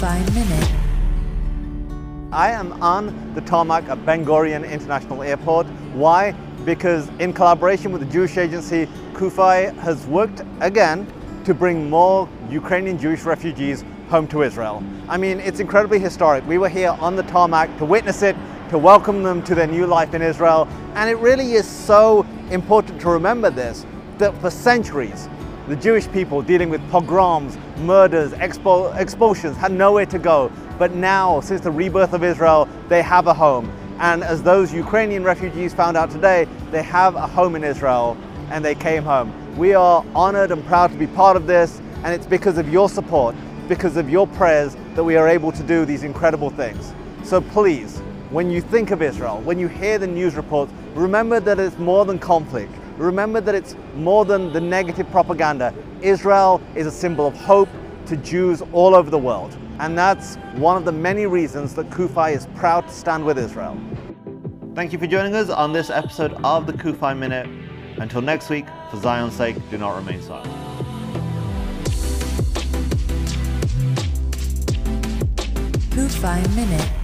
Minute. I am on the tarmac at Ben Gurion International Airport. Why? Because in collaboration with the Jewish agency, CUFI has worked again to bring more Ukrainian Jewish refugees home to Israel. I mean, it's incredibly historic. We were here on the tarmac to witness it, to welcome them to their new life in Israel. And it really is so important to remember this, that for centuries, the Jewish people dealing with pogroms, murders, expulsions had nowhere to go. But now, since the rebirth of Israel, they have a home. And as those Ukrainian refugees found out today, they have a home in Israel and they came home. We are honored and proud to be part of this, and it's because of your support, because of your prayers, that we are able to do these incredible things. So please, when you think of Israel, when you hear the news reports, remember that it's more than conflict. Remember that it's more than the negative propaganda. Israel is a symbol of hope to Jews all over the world. And that's one of the many reasons that CUFI is proud to stand with Israel. Thank you for joining us on this episode of the CUFI Minute. Until next week, for Zion's sake, do not remain silent. CUFI Minute.